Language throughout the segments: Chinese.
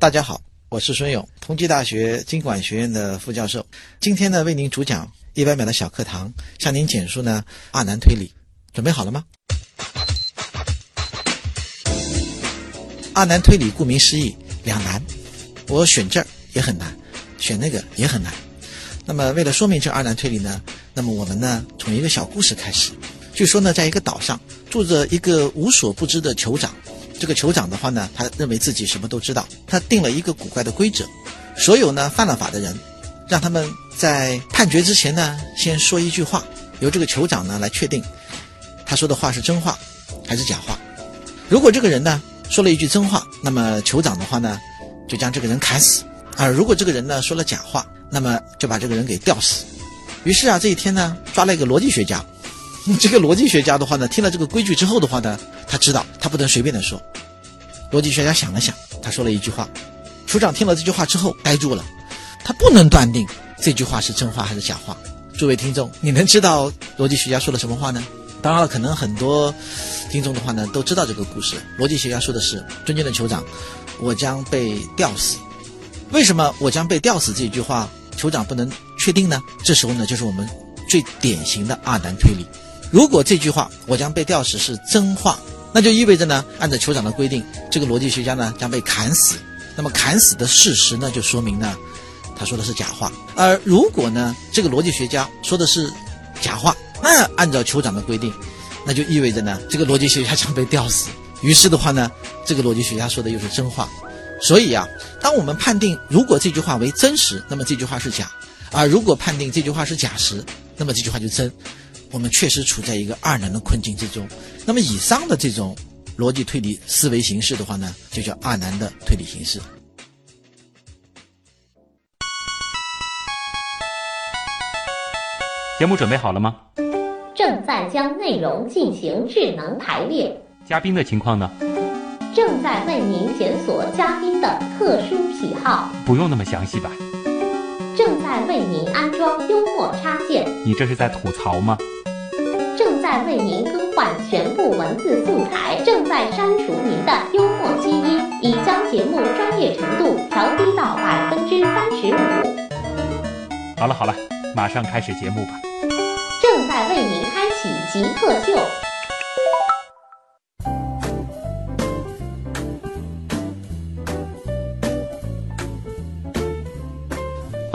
大家好，我是孙勇，同济大学经管学院的副教授。今天呢，为您主讲一百秒的小课堂，向您简述呢二难推理。准备好了吗？二难推理顾名思义，两难。我选这儿也很难，选那个也很难。那么为了说明这二难推理呢，那么我们呢从一个小故事开始。据说呢，在一个岛上住着一个无所不知的酋长。这个酋长的话呢，他认为自己什么都知道。他定了一个古怪的规则：所有呢犯了法的人，让他们在判决之前呢，先说一句话，由这个酋长呢来确定他说的话是真话还是假话。如果这个人呢说了一句真话，那么酋长的话呢就将这个人砍死；而如果这个人呢说了假话，那么就把这个人给吊死。于是啊，这一天呢抓了一个逻辑学家。这个逻辑学家的话呢，听了这个规矩之后的话呢，他知道他不能随便的说。逻辑学家想了想，他说了一句话。酋长听了这句话之后呆住了，他不能断定这句话是真话还是假话。诸位听众，你能知道逻辑学家说了什么话呢？当然了，可能很多听众的话呢都知道这个故事。逻辑学家说的是：“尊敬的酋长，我将被吊死。”为什么我将被吊死这句话，酋长不能确定呢？这时候呢，就是我们最典型的二难推理。如果这句话“我将被吊死”是真话。那就意味着呢，按照酋长的规定，这个逻辑学家呢将被砍死。那么砍死的事实呢，就说明呢，他说的是假话。而如果呢，这个逻辑学家说的是假话，那按照酋长的规定，那就意味着呢，这个逻辑学家将被吊死。于是的话呢，这个逻辑学家说的又是真话。所以啊，当我们判定如果这句话为真实，那么这句话是假；而如果判定这句话是假实，那么这句话就真。我们确实处在一个二难的困境之中。那么以上的这种逻辑推理思维形式的话呢，就叫二难的推理形式。节目准备好了吗？正在将内容进行智能排列。嘉宾的情况呢？正在为您检索嘉宾的特殊喜好。不用那么详细吧？正在为您安装幽默插件。你这是在吐槽吗？正在为您更换全部文字素材，正在删除您的幽默基因，已将节目专业程度调低到百分之三十五。好了好了，马上开始节目吧。正在为您开启极客秀。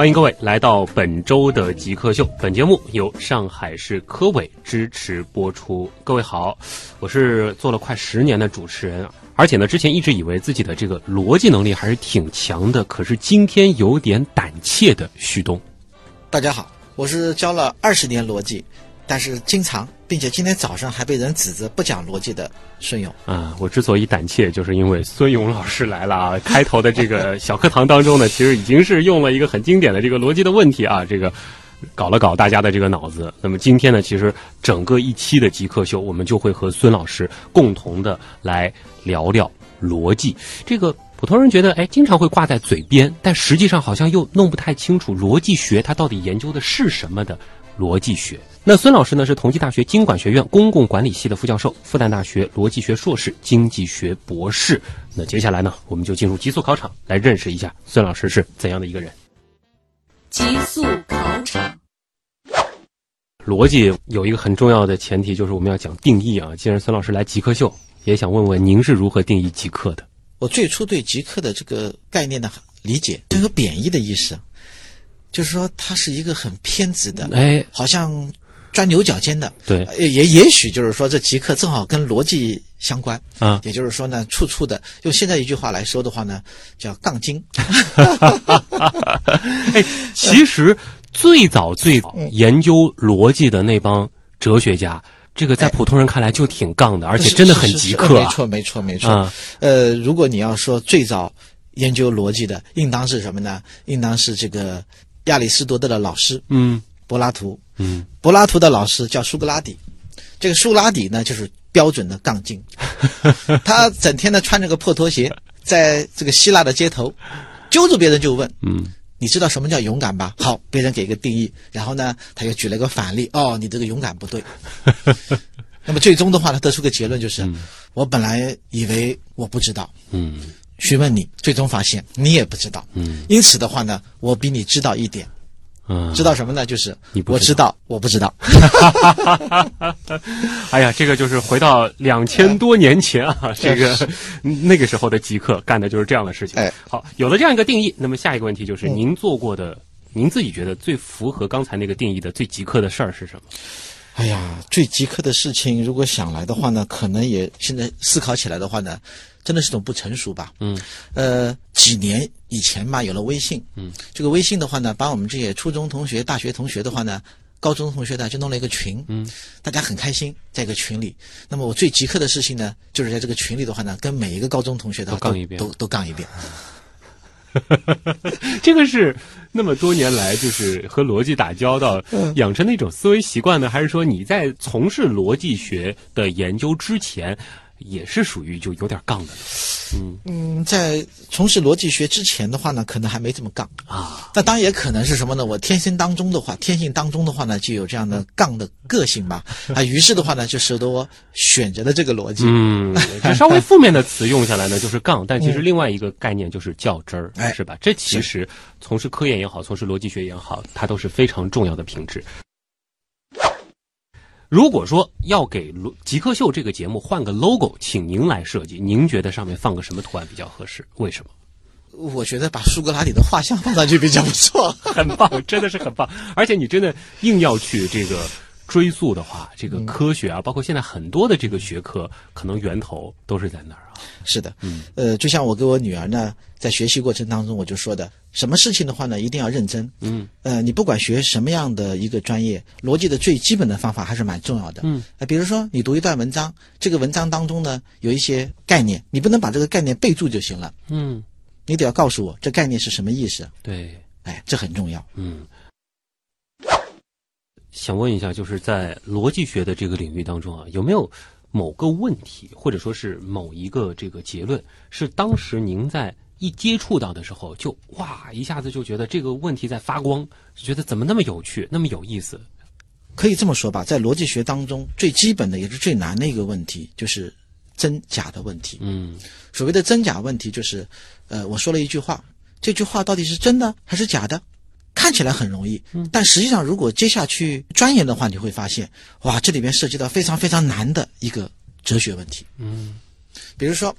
欢迎各位来到本周的极客秀。本节目由上海市科委支持播出。各位好，我是做了快十年的主持人，而且呢，之前一直以为自己的这个逻辑能力还是挺强的。可是今天有点胆怯的旭东。大家好，我是教了二十年逻辑。但是经常，并且今天早上还被人指责不讲逻辑的孙勇啊！我之所以胆怯，就是因为孙勇老师来了啊！开头的这个小课堂当中呢，其实已经是用了一个很经典的这个逻辑的问题啊，这个搞了搞大家的这个脑子。那么今天呢，其实整个一期的极客秀，我们就会和孙老师共同的来聊聊逻辑。这个普通人觉得哎，经常会挂在嘴边，但实际上好像又弄不太清楚逻辑学它到底研究的是什么的逻辑学。那孙老师呢是同济大学经管学院公共管理系的副教授，复旦大学逻辑学硕士，经济学博士。那接下来呢，我们就进入极速考场，来认识一下孙老师是怎样的一个人。极速考场，逻辑有一个很重要的前提，就是我们要讲定义啊。既然孙老师来极客秀，也想问问您是如何定义极客的？我最初对极客的这个概念的理解，就有贬义的意思，就是说他是一个很偏执的，哎，好像。钻牛角尖的，对，也也许就是说这极客正好跟逻辑相关啊，也就是说呢，处处的用现在一句话来说的话呢，叫杠精。哎，其实最早最早研究逻辑的那帮哲学家，这个在普通人看来就挺杠的，而且真的很极客。没错，没错，没错。呃，如果你要说最早研究逻辑的，应当是什么呢？应当是这个亚里士多德的老师，嗯，柏拉图。嗯，柏拉图的老师叫苏格拉底，这个苏格拉底呢就是标准的杠精，他整天呢穿着个破拖鞋，在这个希腊的街头，揪住别人就问，嗯，你知道什么叫勇敢吧？好，别人给个定义，然后呢他又举了个反例，哦，你这个勇敢不对。那么最终的话，他得出个结论就是，我本来以为我不知道，嗯，询问你，最终发现你也不知道。嗯因此的话呢，我比你知道一点，嗯，知道什么呢？就是你不知我知道，我不知道。哎呀，这个就是回到两千多年前啊，这个那个时候的极客干的就是这样的事情。哎，好，有了这样一个定义，那么下一个问题就是，嗯您做过的，您自己觉得最符合刚才那个定义的最极客的事儿是什么？哎呀，最极客的事情，如果想来的话呢，可能也现在思考起来的话呢，真的是种不成熟吧。嗯，呃，几年以前吧，有了微信。嗯，这个微信的话呢，把我们这些初中同学、大学同学的话呢，高中同学呢，就弄了一个群。嗯，大家很开心，在一个群里。那么我最极客的事情呢，就是在这个群里的话呢，跟每一个高中同学的都杠一遍都都杠一遍。这个是那么多年来就是和逻辑打交道嗯养成的一种思维习惯呢，还是说你在从事逻辑学的研究之前，也是属于就有点杠的呢？嗯嗯，在从事逻辑学之前的话呢，可能还没这么杠。啊，那当然也可能是什么呢？我天生当中的话，天性当中的话呢，就有这样的杠的个性吧。啊，于是的话呢，就使得我选择了这个逻辑。嗯，这稍微负面的词用下来呢，就是杠，但其实另外一个概念就是较真儿，哎是吧？这其实从事科研也好，从事逻辑学也好，它都是非常重要的品质。如果说要给《极客秀》这个节目换个 logo，请您来设计，您觉得上面放个什么图案比较合适？为什么？我觉得把苏格拉底的画像放上去比较不错。很棒，真的是很棒。而且你真的硬要去这个追溯的话，这个科学啊，包括现在很多的这个学科，可能源头都是在那儿啊。是的，嗯，呃，就像我给我女儿呢，在学习过程当中，我就说的，什么事情的话呢，一定要认真。嗯，呃，你不管学什么样的一个专业，逻辑的最基本的方法还是蛮重要的。嗯，呃，比如说你读一段文章，这个文章当中呢有一些概念，你不能把这个概念备注就行了，嗯，你得要告诉我这概念是什么意思。对，哎，这很重要。嗯。想问一下，就是在逻辑学的这个领域当中啊，有没有某个问题，或者说是某一个这个结论，是当时您在一接触到的时候，就哇一下子就觉得这个问题在发光，就觉得怎么那么有趣，那么有意思？可以这么说吧，在逻辑学当中，最基本的也是最难的一个问题，就是真假的问题。嗯所谓的真假问题，就是，呃，我说了一句话，这句话到底是真的还是假的？看起来很容易，但实际上如果接下去钻研的话，你会发现，哇，这里面涉及到非常非常难的一个哲学问题。嗯比如说，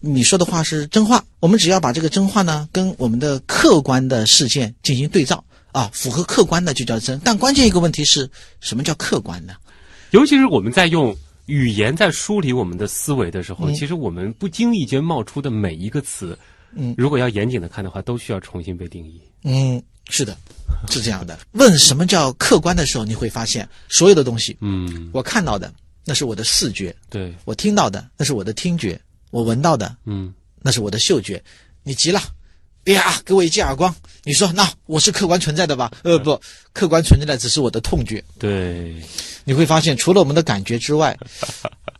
你说的话是真话，我们只要把这个真话呢跟我们的客观的事件进行对照啊，符合客观的就叫真。但关键一个问题是什么叫客观呢？尤其是我们在用语言在梳理我们的思维的时候，嗯其实我们不经意间冒出的每一个词，嗯如果要严谨的看的话，都需要重新被定义。嗯，是的，是这样的。问什么叫客观的时候，你会发现所有的东西，嗯，我看到的那是我的视觉，对，我听到的那是我的听觉，我闻到的嗯那是我的嗅觉。你急了，哎呀，给我一记耳光！你说那我是客观存在的吧？呃，不，客观存在的只是我的痛觉。对。你会发现，除了我们的感觉之外，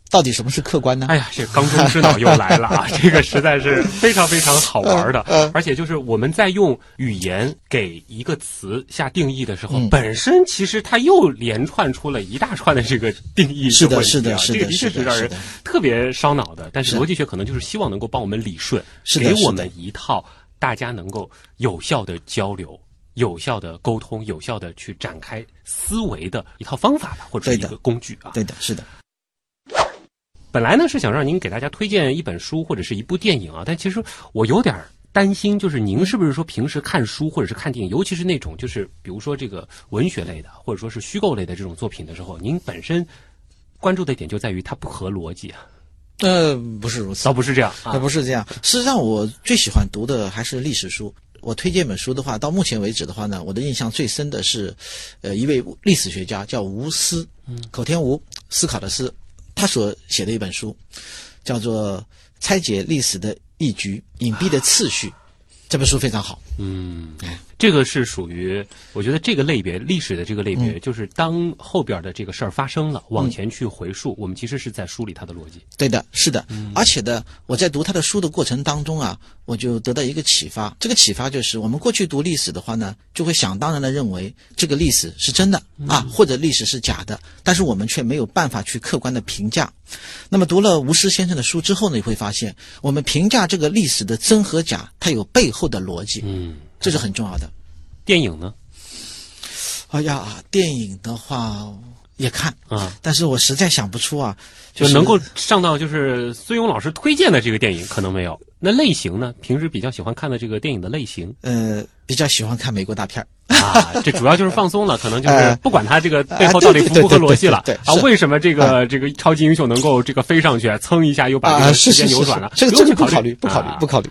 到底什么是客观呢？哎呀，这缸中之脑又来了啊！这个实在是非常非常好玩的，嗯而且就是我们在用语言给一个词下定义的时候，嗯本身其实它又连串出了一大串的这个定义是的是的是的这个的确是让人特别烧脑的。但是是逻辑学可能就是希望能够帮我们理顺，给我们一套大家能够有效的交流。有效的沟通，有效的去展开思维的一套方法吧，或者是一个工具啊。对的，是的。本来呢是想让您给大家推荐一本书或者是一部电影啊，但其实我有点担心，就是您是不是说平时看书或者是看电影，尤其是那种就是比如说这个文学类的或者说是虚构类的这种作品的时候，您本身关注的点就在于它不合逻辑啊，呃，不是如此倒，不是这样呃，啊。不是这样。事实上，我最喜欢读的还是历史书。我推荐一本书的话，到目前为止的话呢，我的印象最深的是，呃，一位历史学家叫吴思，口天吴，思考的思，他所写的一本书，叫做《拆解历史的一局：隐蔽的次序》。这本书非常好。嗯，这个是属于，我觉得这个类别历史的这个类别，嗯。就是当后边的这个事儿发生了，往前去回溯，我们其实是在梳理它的逻辑。对的，是的，而且呢，我在读他的书的过程当中啊，我就得到一个启发。这个启发就是，我们过去读历史的话呢，就会想当然的认为这个历史是真的啊，或者历史是假的，但是我们却没有办法去客观的评价。那么读了吴师先生的书之后呢，你会发现，我们评价这个历史的真和假，它有背后的逻辑，嗯，这是很重要的。电影呢？哎呀，电影的话也看啊，但是我实在想不出啊，就是能够上到就是孙勇老师推荐的这个电影，可能没有。那类型呢？平时比较喜欢看的这个电影的类型呃比较喜欢看美国大片儿啊，这主要就是放松了，可能就是呃不管它这个背后到底符不符合逻辑了啊？为什么这个这个超级英雄能够这个飞上去，蹭一下又把这啊，个时间扭转了？这个这个不考虑，不考虑啊，不考虑。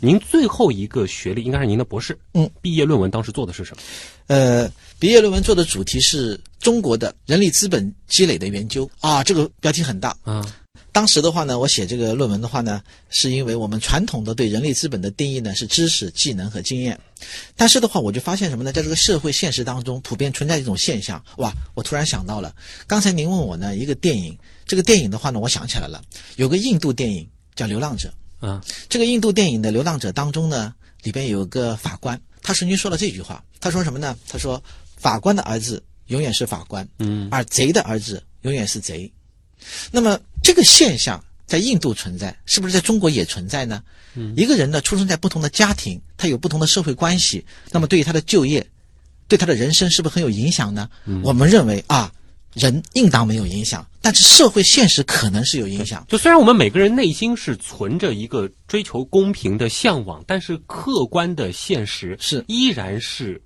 您最后一个学历应该是您的博士，嗯，毕业论文当时做的是什么？呃，毕业论文做的主题是中国的人力资本积累的研究啊，这个标题很大。啊，当时的话呢，我写这个论文的话呢，是因为我们传统的对人力资本的定义呢是知识、技能和经验，但是的话，我就发现什么呢？在这个社会现实当中，普遍存在一种现象。哇，我突然想到了，刚才您问我呢一个电影，这个电影的话呢，我想起来了，有个印度电影叫《流浪者》。啊，这个印度电影的《流浪者》当中呢，里边有个法官，他曾经说了这句话，他说什么呢？他说，法官的儿子永远是法官，嗯而贼的儿子永远是贼。那么这个现象在印度存在，是不是在中国也存在呢？嗯一个人呢，出生在不同的家庭，他有不同的社会关系，那么对于他的就业，对他的人生是不是很有影响呢？嗯我们认为啊，人应当没有影响，但是社会现实可能是有影响。就虽然我们每个人内心是存着一个追求公平的向往，但是客观的现实是依然是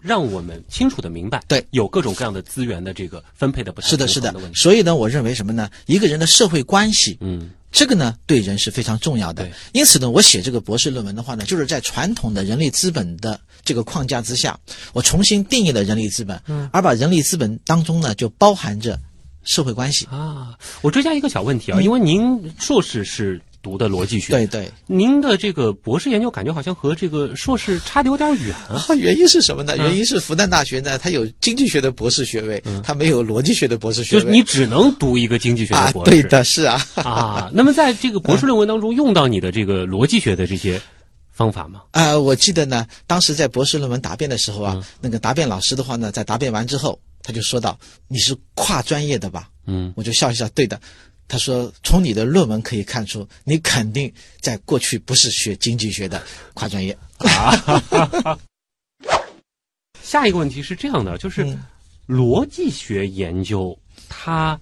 让我们清楚的明白，对有各种各样的资源的这个分配的不太是的，是的。所以呢，我认为什么呢？一个人的社会关系，嗯这个呢，对人是非常重要的。因此呢，我写这个博士论文的话呢，就是在传统的人力资本的这个框架之下，我重新定义了人力资本，嗯而把人力资本当中呢，就包含着社会关系。啊，我追加一个小问题啊，因为您硕士是读的逻辑学，对对，您的这个博士研究感觉好像和这个硕士差的有点远啊。啊，原因是什么呢？嗯原因是复旦大学呢，它有经济学的博士学位，它没有逻辑学的博士学位。就是你只能读一个经济学啊的，博士，对的，是啊。啊。那么在这个博士论文当中用到你的这个逻辑学的这些方法吗？啊、我记得呢，当时在博士论文答辩的时候啊，嗯那个答辩老师的话呢，在答辩完之后，他就说到：“你是跨专业的吧？”嗯，我就笑一笑，对的。他说：“从你的论文可以看出，你肯定在过去不是学经济学的跨专业。啊 下一个问题是这样的，就是嗯逻辑学研究它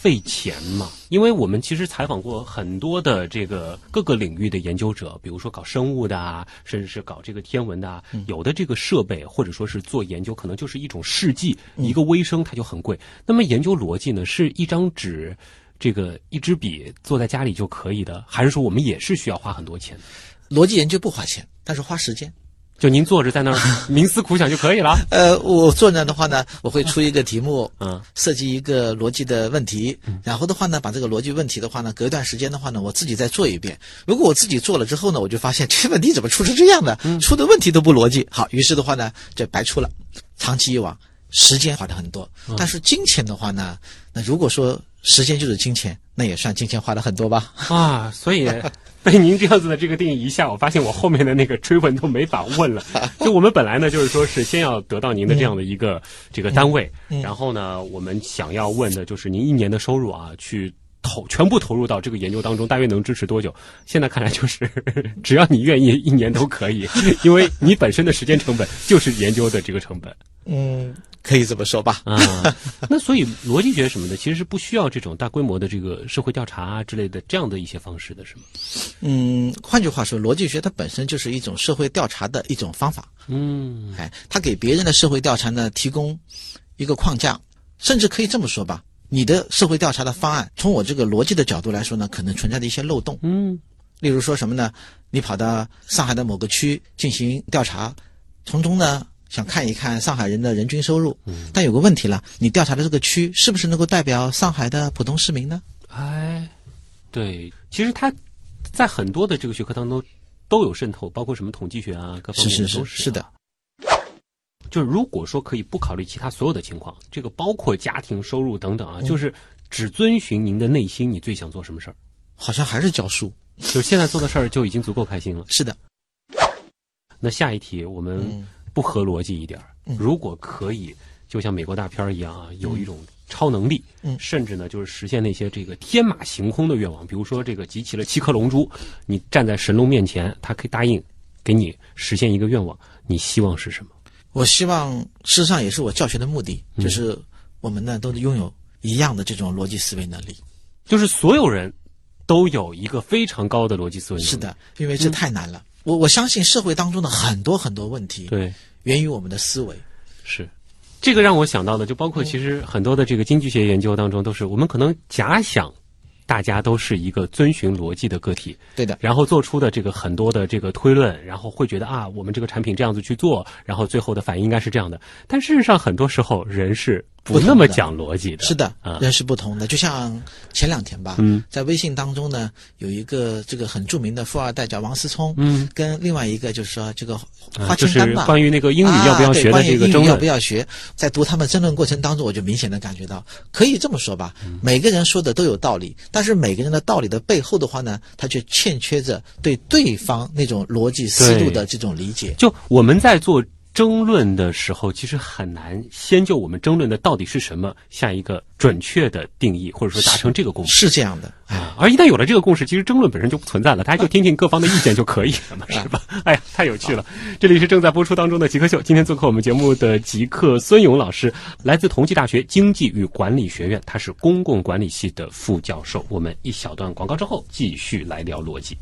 费钱嘛？因为我们其实采访过很多的这个各个领域的研究者，比如说搞生物的啊，甚至是搞这个天文的啊，有的这个设备或者说是做研究，可能就是一种试剂，一个微生它就很贵。那么研究逻辑呢，是一张纸。这个一支笔坐在家里就可以的，还是说我们也是需要花很多钱？逻辑研究不花钱，但是花时间。就您坐着在那儿冥思苦想就可以了？呃，我做呢的话呢，我会出一个题目，嗯，设计一个逻辑的问题，然后的话呢，把这个逻辑问题的话呢，隔一段时间的话呢，我自己再做一遍。如果我自己做了之后呢，我就发现这个问题怎么出成这样的，出的问题都不逻辑。好，于是的话呢，就白出了。长期以往，时间花的很多，但是金钱的话呢，那如果说时间就是金钱，那也算金钱花的很多吧。啊，所以 被您这样子的这个定义一下，我发现我后面的那个追问都没法问了。就我们本来呢，就是说是先要得到您的这样的一个、这个单位，然后呢，我们想要问的就是您一年的收入啊，去。投全部投入到这个研究当中，大约能支持多久？现在看来就是，只要你愿意，一年都可以，因为你本身的时间成本就是研究的这个成本。嗯，可以这么说吧。啊，那所以逻辑学什么的，其实是不需要这种大规模的这个社会调查啊之类的这样的一些方式的，是吗？嗯，换句话说，逻辑学它本身就是一种社会调查的一种方法。嗯哎，它给别人的社会调查呢提供一个框架，甚至可以这么说吧，你的社会调查的方案，从我这个逻辑的角度来说呢，可能存在的一些漏洞。嗯例如说什么呢？你跑到上海的某个区进行调查，从中呢想看一看上海人的人均收入，但有个问题了，你调查的这个区是不是能够代表上海的普通市民呢？哎，对，其实他在很多的这个学科当中都有渗透，包括什么统计学啊，各方面是是的都是是是的。就是如果说可以不考虑其他所有的情况，这个包括家庭收入等等啊，嗯就是只遵循您的内心，你最想做什么事儿？好像还是教书。就是现在做的事儿就已经足够开心了。是的，那下一题我们嗯不合逻辑一点如果可以，就像美国大片儿一样啊，有一种超能力，嗯甚至呢就是实现那些这个天马行空的愿望，比如说这个集齐了七颗龙珠，你站在神龙面前，他可以答应给你实现一个愿望，你希望是什么？我希望，事实上也是我教学的目的，嗯就是我们呢都拥有一样的这种逻辑思维能力。就是所有人都有一个非常高的逻辑思维能力。是，的，因为这太难了。我我相信社会当中的很多很多问题，对，源于我们的思维。是。这个让我想到的，就包括其实很多的这个经济学研究当中，都是我们可能假想，大家都是一个遵循逻辑的个体，对的，然后做出的这个很多的这个推论，然后会觉得啊，我们这个产品这样子去做，然后最后的反应应该是这样的。但事实上，很多时候人是不那么讲逻辑的。是的啊，人是不同的。就像前两天吧，嗯。在微信当中呢，有一个这个很著名的富二代叫王思聪，嗯，跟另外一个就是说这个啊花就是千丹吧，关于那个英语要不要学的关于英语要这个争论。不要学，在读他们争论过程当中，我就明显的感觉到，可以这么说吧，嗯。每个人说的都有道理，但是每个人的道理的背后的话呢，他却欠缺着对对方那种逻辑思路的这种理解。就我们在做争论的时候，其实很难先就我们争论的到底是什么下一个准确的定义，或者说达成这个共识。是这样的，哎，啊，而一旦有了这个共识，其实争论本身就不存在了，大家就听听各方的意见就可以了嘛，是吧？哎呀，太有趣了！这里是正在播出当中的极客秀，今天做客我们节目的极客孙勇老师，来自同济大学经济与管理学院，他是公共管理系的副教授。我们一小段广告之后，继续来聊逻辑。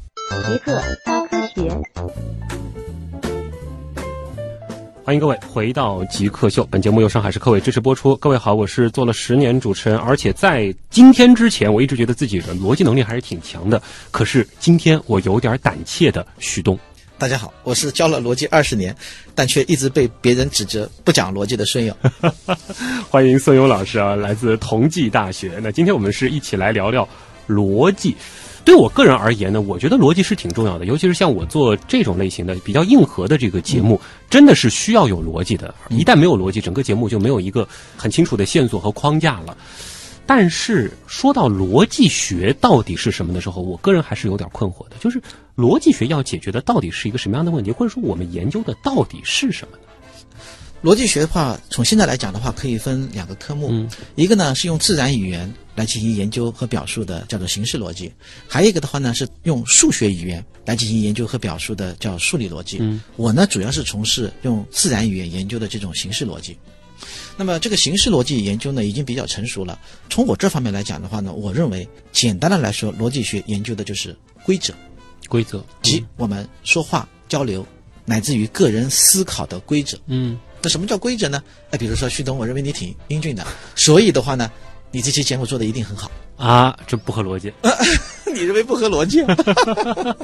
极客高科学。欢迎各位回到极客秀，本节目由上海市科委支持播出。各位好，我是做了十年主持人，而且在今天之前，我一直觉得自己的逻辑能力还是挺强的。可是今天我有点胆怯的徐东。大家好，我是教了逻辑二十年，但却一直被别人指责不讲逻辑的孙勇。欢迎孙勇老师啊，来自同济大学。那今天我们是一起来聊聊逻辑。对我个人而言呢，我觉得逻辑是挺重要的，尤其是像我做这种类型的比较硬核的这个节目，真的是需要有逻辑的。一旦没有逻辑，整个节目就没有一个很清楚的线索和框架了。但是说到逻辑学到底是什么的时候，我个人还是有点困惑的，就是逻辑学要解决的到底是一个什么样的问题，或者说我们研究的到底是什么呢？逻辑学的话，从现在来讲的话，可以分两个科目，嗯一个呢是用自然语言来进行研究和表述的，叫做形式逻辑；还有一个的话呢是用数学语言来进行研究和表述的，叫数理逻辑。嗯我呢主要是从事用自然语言研究的这种形式逻辑。那么这个形式逻辑研究呢，已经比较成熟了。从我这方面来讲的话呢，我认为简单的来说，逻辑学研究的就是规则，规则即我们说话、交流，乃至于个人思考的规则。嗯那什么叫规则呢？哎，比如说旭东，我认为你挺英俊的，所以的话呢，你这期节目做的一定很好。啊，这不合逻辑。你认为不合逻辑、啊？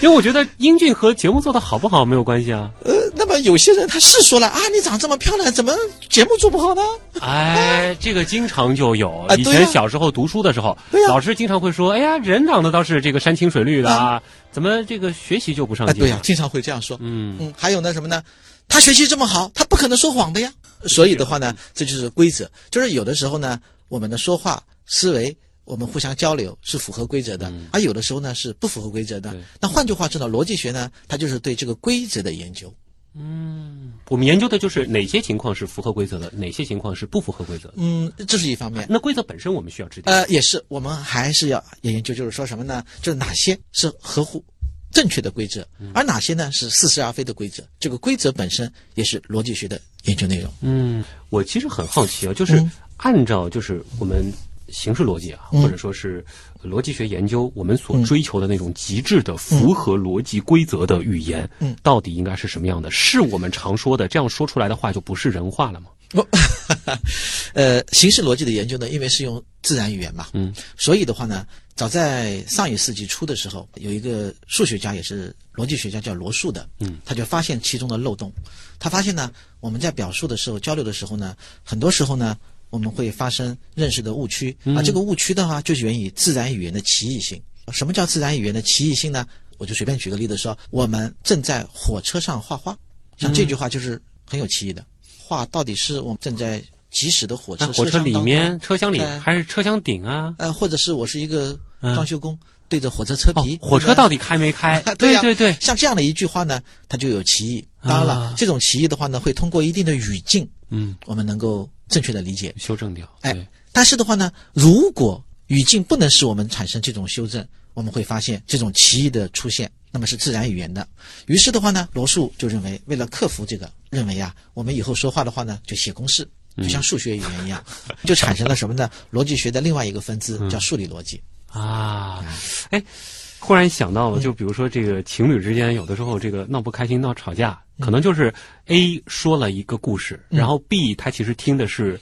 因为我觉得英俊和节目做的好不好没有关系啊。呃，那么有些人他是说了啊，你长这么漂亮，怎么节目做不好呢？哎，这个经常就有。以前小时候读书的时候，老师经常会说：“哎呀，人长得倒是这个山清水绿的啊，怎么这个学习就不上啊，进？”对呀、经常会这样说。嗯嗯，还有呢什么呢？他学习这么好，他不可能说谎的呀。所以的话呢，这就是规则，就是有的时候呢，我们的说话思维。我们互相交流是符合规则的，而有的时候呢是不符合规则的。那换句话说呢，逻辑学呢，它就是对这个规则的研究。嗯我们研究的就是哪些情况是符合规则的，哪些情况是不符合规则的。嗯，这是一方面。那规则本身我们需要制定。呃，也是，我们还是要研究，就是说什么呢？就是哪些是合乎正确的规则，而哪些呢是似是而非的规则。这个规则本身也是逻辑学的研究内容。嗯，我其实很好奇啊，就是嗯按照就是我们形式逻辑啊，嗯或者说是逻辑学研究，我们所追求的那种极致的符合逻辑规则的语言，嗯到底应该是什么样的？是我们常说的这样说出来的话就不是人话了吗？呃，形式逻辑的研究呢，因为是用自然语言嘛，嗯，所以的话呢，早在上一世纪初的时候，有一个数学家也是逻辑学家叫罗素的，嗯，他就发现其中的漏洞。他发现呢，我们在表述的时候、交流的时候呢，很多时候呢，我们会发生认识的误区，而这个误区的话，就是源于自然语言的歧义性。什么叫自然语言的歧义性呢？我就随便举个例子说，我们正在火车上画画，像这句话就是很有歧义的。画到底是我们正在疾驶的火车火车里面、车厢里呃还是车厢顶啊？呃，或者是我是一个嗯装修工，对着火车车哦皮，，火车到底开没开？对呀对对对，像这样的一句话呢，它就有歧义。当然了，啊这种歧义的话呢，会通过一定的语境，嗯，我们能够正确的理解。修正掉。哎，但是的话呢，如果语境不能使我们产生这种修正，我们会发现这种歧义的出现，那么是自然语言的。于是的话呢，罗素就认为，为了克服这个，认为啊，我们以后说话的话呢，就写公式，就像数学语言一样，就产生了什么呢？逻辑学的另外一个分支叫数理逻辑。啊，哎，忽然想到了，就比如说这个情侣之间，有的时候这个闹不开心、闹吵架，可能就是 A 说了一个故事，然后 B 他其实听的是。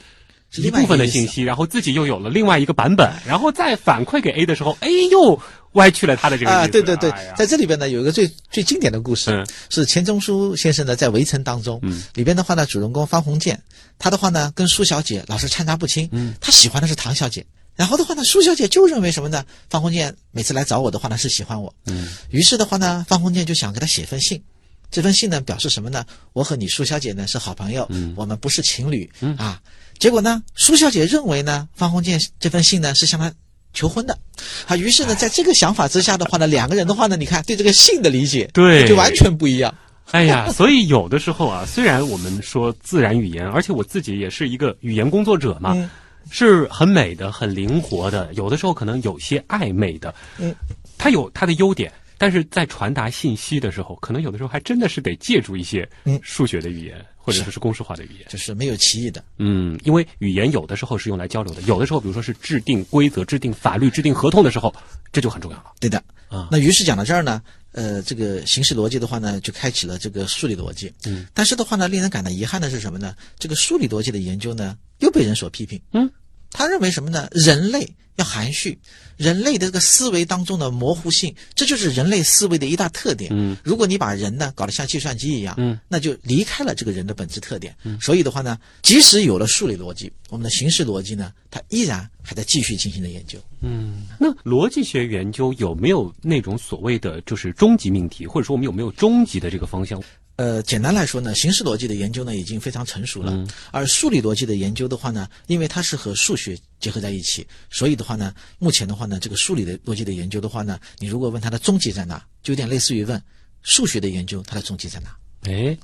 是一部分的信息，然后自己又有了另外一个版本，然后再反馈给 A 的时候，A 又歪曲了他的这个。啊，对对对哎，在这里边呢，有一个最最经典的故事，嗯是钱钟书先生呢在《围城》当中，嗯里边的话呢，主人公方鸿渐，他的话呢跟苏小姐老是掺杂不清，嗯他喜欢的是唐小姐，然后的话呢，苏小姐就认为什么呢？方鸿渐每次来找我的话呢是喜欢我，嗯于是的话呢，方鸿渐就想给他写封信。这封信呢，表示什么呢？我和你苏小姐呢是好朋友，嗯我们不是情侣、啊。结果呢，苏小姐认为呢，方鸿渐这封信呢是向她求婚的，啊，于是呢，在这个想法之下的话呢，两个人的话呢，你看对这个信的理解，对。就完全不一样。哎呀，所以有的时候啊，虽然我们说自然语言，而且我自己也是一个语言工作者嘛，嗯。是很美的、很灵活的，有的时候可能有些暧昧的，嗯，它有它的优点，但是在传达信息的时候，可能有的时候还真的是得借助一些嗯数学的语言，或者说是公式化的语言。就是没有歧义的。嗯，因为语言有的时候是用来交流的，有的时候，比如说是制定规则、制定法律、制定合同的时候，这就很重要了。对的。啊那于是讲到这儿呢，呃，这个形式逻辑的话呢，就开启了这个数理逻辑。嗯，但是的话呢，令人感到遗憾的是什么呢？这个数理逻辑的研究呢，又被人所批评。嗯，他认为什么呢？人类要含蓄，人类的这个思维当中的模糊性，这就是人类思维的一大特点。嗯，如果你把人呢搞得像计算机一样，嗯，那就离开了这个人的本质特点。嗯，所以的话呢，即使有了数理逻辑，我们的形式逻辑呢，它依然还在继续进行的研究。嗯，那逻辑学研究有没有那种所谓的就是终极命题，或者说我们有没有终极的这个方向？呃，简单来说呢，形式逻辑的研究呢已经非常成熟了，而数理逻辑的研究的话呢，因为它是和数学结合在一起，所以的话呢，目前的话呢，这个数理的逻辑的研究的话呢，你如果问它的终极在哪，就有点类似于问数学的研究它的终极在哪。哎，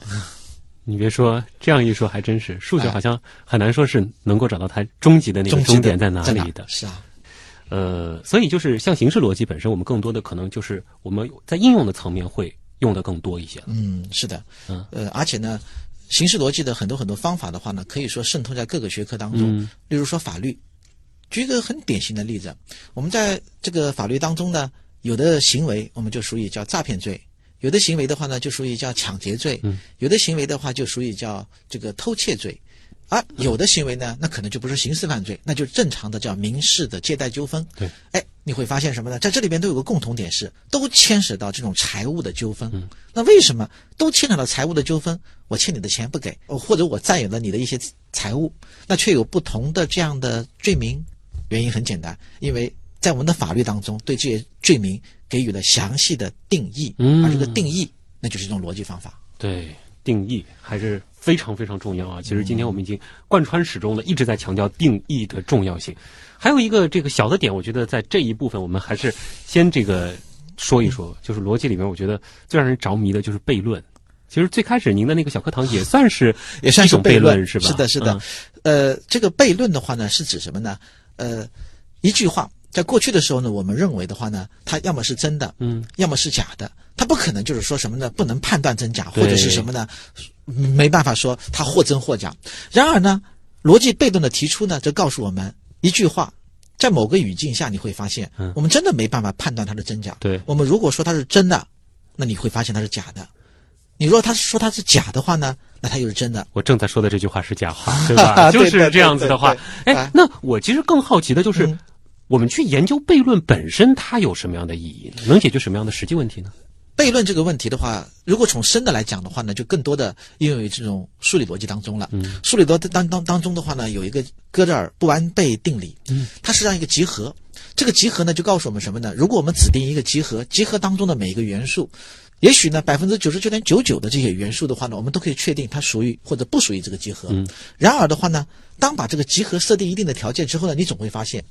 你别说，这样一说还真是，数学哎好像很难说是能够找到它终极的那个终终点在哪在里的。是啊，呃，所以就是像形式逻辑本身，我们更多的可能就是我们在应用的层面会用的更多一些了。嗯，是的，嗯，呃，而且呢，形式逻辑的很多很多方法的话呢，可以说渗透在各个学科当中。嗯例如说法律，举一个很典型的例子，我们在这个法律当中呢，有的行为我们就属于叫诈骗罪，有的行为的话呢，就属于叫抢劫罪，嗯有的行为的话就属于叫这个偷窃罪。啊有的行为呢，那可能就不是刑事犯罪，那就正常的叫民事的借贷纠纷。对，哎，你会发现什么呢？在这里边都有个共同点是，都牵扯到这种财务的纠纷。嗯，那为什么都牵扯到财务的纠纷？我欠你的钱不给，哦或者我占有了你的一些财物，那却有不同的这样的罪名？原因很简单，因为在我们的法律当中，对这些罪名给予了详细的定义，嗯而这个定义，那就是一种逻辑方法。对，定义还是非常非常重要啊！其实今天我们已经贯穿始终的一直在强调定义的重要性。还有一个这个小的点，我觉得在这一部分我们还是先这个说一说，就是逻辑里面，我觉得最让人着迷的就是悖论。其实最开始您的那个小课堂也算是 也算是一种悖论是吧？是的，是的。嗯呃，这个悖论的话呢，是指什么呢？呃，一句话，在过去的时候呢，我们认为的话呢，它要么是真的，嗯，要么是假的，它不可能就是说什么呢？不能判断真假，或者是什么呢？没办法说它或真或假。然而呢，逻辑被动的提出呢，则告诉我们一句话。在某个语境下，你会发现，嗯我们真的没办法判断它的真假。对我们如果说它是真的，那你会发现它是假的；你如果他说它是假的话呢，那它又是真的。我正在说的这句话是假话，对吧？就是这样子的话哎啊，那我其实更好奇的就是嗯，我们去研究悖论本身，它有什么样的意义呢？能解决什么样的实际问题呢？悖论这个问题的话，如果从深的来讲的话呢，就更多的应用于这种数理逻辑当中了。嗯，数理逻辑当当当中的话呢，有一个哥德尔不完备定理，嗯，它实际上一个集合。这个集合呢，就告诉我们什么呢？如果我们指定一个集合，集合当中的每一个元素，也许呢百分之九十九点九九的这些元素的话呢，我们都可以确定它属于或者不属于这个集合。嗯。然而的话呢，当把这个集合设定一定的条件之后呢，你总会发现，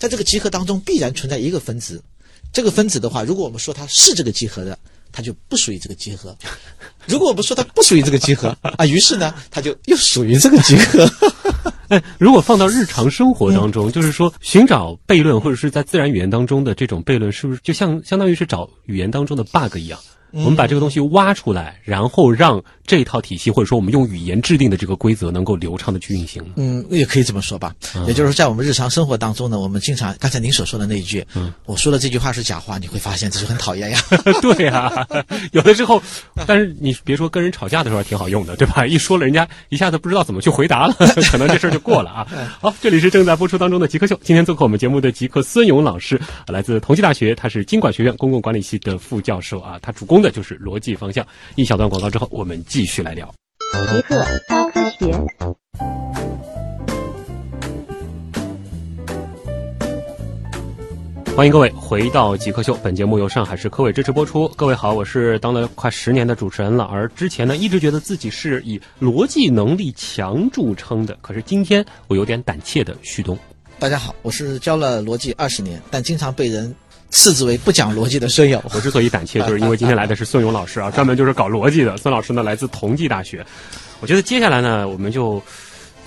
在这个集合当中必然存在一个分子。这个分子的话，如果我们说它是这个集合的，它就不属于这个集合；如果我们说它不属于这个集合啊，于是呢，它就又属于这个集合。哎，如果放到日常生活当中，就是说寻找悖论，或者是在自然语言当中的这种悖论，是不是就像相当于是找语言当中的 bug 一样？我们把这个东西挖出来，然后让这套体系，或者说我们用语言制定的这个规则，能够流畅的去运行。嗯，也可以这么说吧。也就是说，在我们日常生活当中呢，我们经常刚才您所说的那一句，嗯，我说的这句话是假话，你会发现这是很讨厌呀。对呀、有的时候，但是你别说跟人吵架的时候还挺好用的，对吧？一说了，人家一下子不知道怎么去回答了，可能这事儿就过了啊。好，这里是正在播出当中的极客秀，今天做客我们节目的极客孙勇老师，来自同济大学，他是经管学院公共管理系的副教授啊，他主攻的就是逻辑方向。一小段广告之后，我们继续来聊。极客高科学。欢迎各位回到极客秀，本节目由上海市科委支持播出。各位好，我是当了快十年的主持人了，而之前呢，一直觉得自己是以逻辑能力强著称的，可是今天我有点胆怯的旭东。大家好，我是教了逻辑二十年，但经常被人斥之为不讲逻辑的孙友。我之所以胆怯，就是因为今天来的是孙勇老师啊，专门就是搞逻辑的。孙老师呢，来自同济大学。我觉得接下来呢，我们就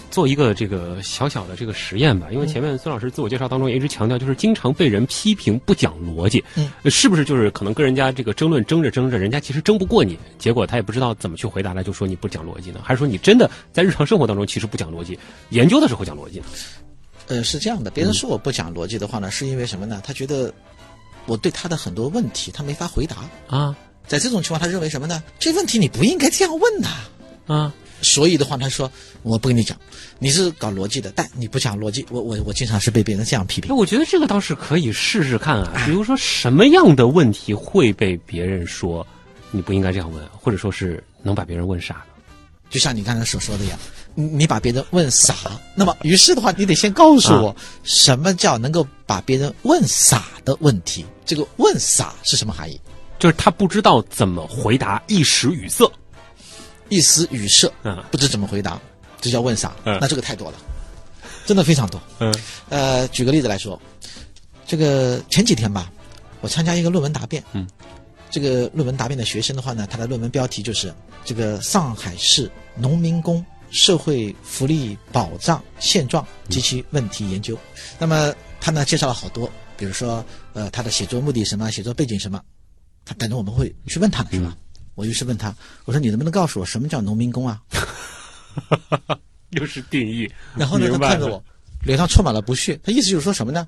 做一个这个小小的这个实验吧，因为前面孙老师自我介绍当中也一直强调，就是经常被人批评不讲逻辑，嗯，是不是就是可能跟人家这个争论争着争着，人家其实争不过你，结果他也不知道怎么去回答了，就说你不讲逻辑呢？还是说你真的在日常生活当中其实不讲逻辑，研究的时候讲逻辑呢？呃，是这样的，别人说我不讲逻辑的话呢，是因为什么呢？他觉得我对他的很多问题他没法回答。啊在这种情况，他认为什么呢？这问题你不应该这样问呐。啊，所以的话，他说我不跟你讲，你是搞逻辑的，但你不讲逻辑。我我我经常是被别人这样批评哎，。我觉得这个倒是可以试试看啊。比如说，什么样的问题会被别人说你不应该这样问，或者说是能把别人问傻了？就像你刚才所说的一样，你你把别人问傻，那么于是的话，你得先告诉我，什么叫能够把别人问傻的问题？这个问傻是什么含义？就是他不知道怎么回答，一时语塞。一时语塞，嗯不知怎么回答，这叫问傻。嗯那这个太多了，真的非常多。嗯呃，举个例子来说，这个前几天吧，我参加一个论文答辩。嗯，这个论文答辩的学生的话呢，他的论文标题就是这个上海市农民工社会福利保障现状及其问题研究。那么他呢介绍了好多，比如说呃他的写作目的什么，写作背景什么，他等着我们会去问他呢是吧？我于是问他，我说你能不能告诉我什么叫农民工啊？又是定义。然后呢，他看着我，脸上充满了不屑。他意思就是说什么呢？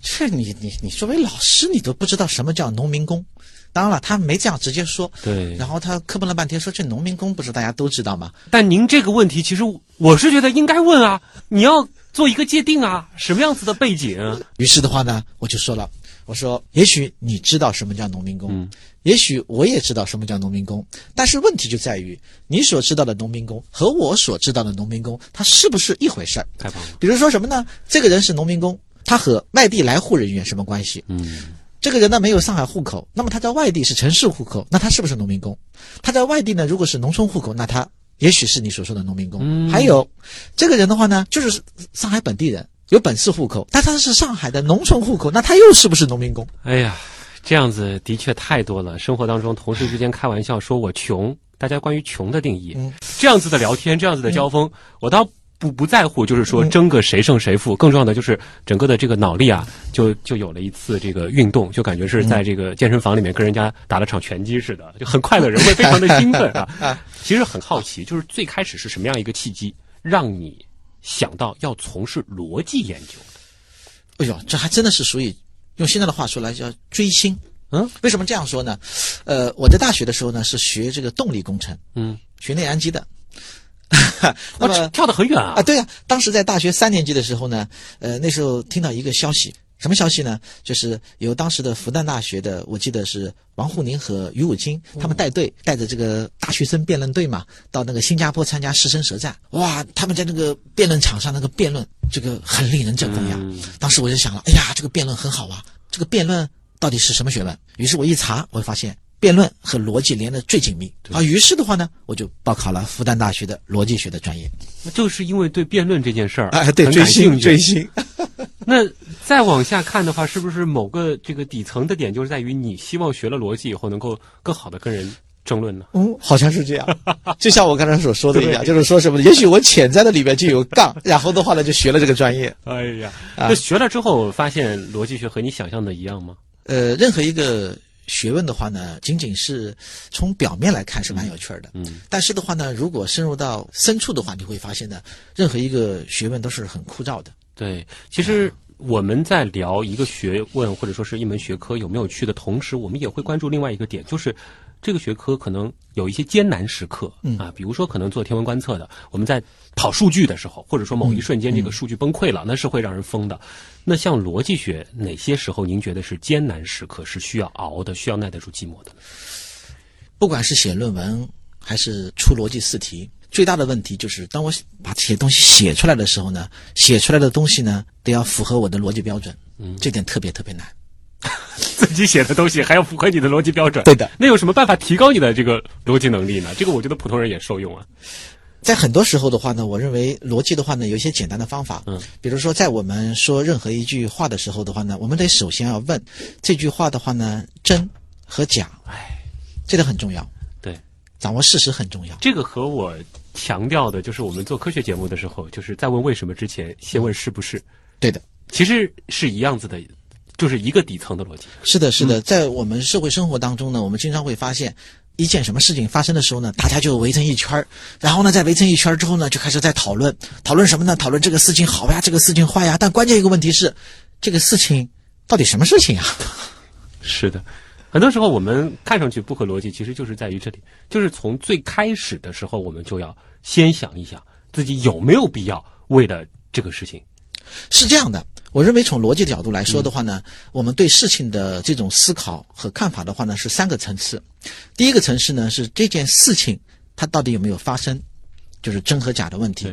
这你你你作为老师，你都不知道什么叫农民工。当然了，他没这样直接说。对然后他磕碰了半天，说这农民工不是大家都知道吗？但您这个问题，其实我是觉得应该问啊，你要做一个界定啊，什么样子的背景？于是的话呢，我就说了，我说也许你知道什么叫农民工，嗯也许我也知道什么叫农民工，但是问题就在于你所知道的农民工和我所知道的农民工，他是不是一回事儿？太棒了。比如说什么呢？这个人是农民工，他和外地来沪人员什么关系？嗯这个人呢没有上海户口，那么他在外地是城市户口，那他是不是农民工？他在外地呢，如果是农村户口，那他也许是你所说的农民工。嗯还有这个人的话呢，就是上海本地人，有本市户口，但他是上海的农村户口，那他又是不是农民工？哎呀，这样子的确太多了。生活当中，同事之间开玩笑说我穷，大家关于穷的定义，嗯这样子的聊天，这样子的交锋，我倒不不在乎，就是说嗯争个谁胜谁负。更重要的就是整个的这个脑力啊，就就有了一次这个运动，就感觉是在这个健身房里面跟人家打了场拳击似的，就很快乐，人会非常 的兴奋啊。其实很好奇，就是最开始是什么样一个契机，让你想到要从事逻辑研究？哎呦，这还真的是属于用现在的话说来叫追星。嗯，为什么这样说呢？呃，我在大学的时候呢是学这个动力工程，嗯，学内燃机的。哇，那么这跳得很远啊啊，对呀、当时在大学三年级的时候呢，呃，那时候听到一个消息，什么消息呢？就是由当时的复旦大学的，我记得是王沪宁和于武清他们带队，带着这个大学生辩论队嘛，到那个新加坡参加师生舌战。哇，他们在那个辩论场上那个辩论，这个很令人振奋呀。嗯当时我就想了，哎呀，这个辩论很好啊，这个辩论到底是什么学问？于是我一查，我发现辩论和逻辑连得最紧密啊。于是的话呢，我就报考了复旦大学的逻辑学的专业。那就是因为对辩论这件事儿哎，对，追。星追星。那再往下看的话，是不是某个这个底层的点就是在于你希望学了逻辑以后能够更好的跟人争论呢？嗯，好像是这样，就像我刚才所说的一样，就是说什么？也许我潜在的里边就有杠，然后的话呢，就学了这个专业。哎呀，啊那学了之后发现逻辑学和你想象的一样吗？呃，任何一个学问的话呢，仅仅是从表面来看是蛮有趣儿的，嗯，但是的话呢，如果深入到深处的话，你会发现呢，任何一个学问都是很枯燥的。对，其实我们在聊一个学问或者说是一门学科有没有趣的同时，我们也会关注另外一个点，就是这个学科可能有一些艰难时刻、嗯啊，比如说可能做天文观测的，我们在跑数据的时候，或者说某一瞬间这个数据崩溃了，那是会让人疯的。那像逻辑学，哪些时候您觉得是艰难时刻，是需要熬的，需要耐得住寂寞的？不管是写论文还是出逻辑试题，最大的问题就是，当我把这些东西写出来的时候呢，写出来的东西呢，得要符合我的逻辑标准，嗯，这点特别特别难。自己写的东西还要符合你的逻辑标准，对的那有什么办法提高你的这个逻辑能力呢？这个我觉得普通人也受用啊。在很多时候的话呢，我认为逻辑的话呢，有一些简单的方法。嗯，比如说在我们说任何一句话的时候的话呢，我们得首先要问这句话的话呢，真和假，哎，这个很重要。对，掌握事实很重要。这个和我强调的就是我们做科学节目的时候，就是在问为什么之前，先问是不是，对的，其实是一样子的，就是一个底层的逻辑。是的，是的，在我们社会生活当中呢，我们经常会发现。一件什么事情发生的时候呢，大家就围成一圈儿，然后呢，在围成一圈儿之后呢，就开始在讨论，讨论什么呢？讨论这个事情好呀，这个事情坏呀。但关键一个问题是，这个事情到底什么事情呀？是的，很多时候我们看上去不合逻辑，其实就是在于这里，就是从最开始的时候，我们就要先想一想自己有没有必要为了这个事情。是这样的，我认为从逻辑角度来说的话呢，我们对事情的这种思考和看法的话呢，是三个层次。第一个层次呢是这件事情它到底有没有发生，就是真和假的问题，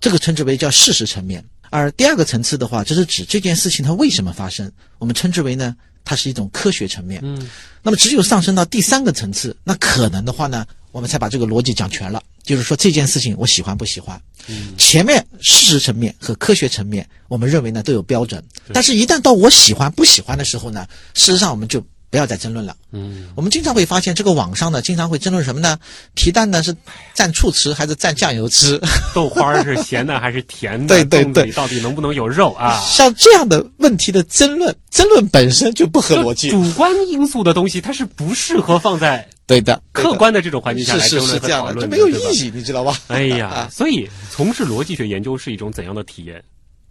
这个称之为叫事实层面。而第二个层次的话，就是指这件事情它为什么发生，我们称之为呢，它是一种科学层面。嗯，那么只有上升到第三个层次，那可能的话呢，我们才把这个逻辑讲全了。就是说这件事情我喜欢不喜欢，嗯前面事实层面和科学层面，我们认为呢都有标准，但是一旦到我喜欢不喜欢的时候呢，事实上我们就不要再争论了。嗯，我们经常会发现，这个网上呢经常会争论什么呢？皮蛋呢是蘸醋吃还是蘸酱油吃？豆花是咸的还是甜的？对对对到底能不能有肉啊？像这样的问题的争论，争论本身就不合逻辑。主观因素的东西，它是不适合放在对的，客观的这种环境下来争论和是这样的，讨论，这没有意义，你知道吧？哎呀，所以从事逻辑学研究是一种怎样的体验？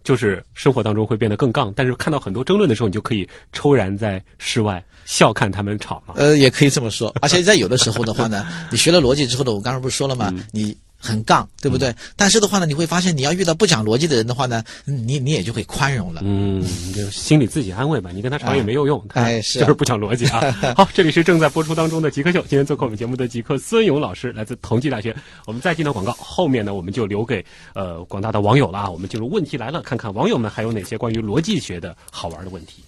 就是生活当中会变得更杠，但是看到很多争论的时候，你就可以抽然在室外笑看他们吵嘛。呃，也可以这么说。而且在有的时候的话呢，你学了逻辑之后呢，我刚才不是说了吗？你很杠，对不对？但是的话呢，你会发现，你要遇到不讲逻辑的人的话呢，你你也就会宽容了。嗯，就心里自己安慰吧，你跟他吵也没有用，他哎是啊 就是不讲逻辑啊。好，这里是正在播出当中的极客秀，今天做客我们节目的极客孙勇老师，来自同济大学。我们再进到广告，后面呢我们就留给呃广大的网友了啊。我们进入问题来了，看看网友们还有哪些关于逻辑学的好玩的问题。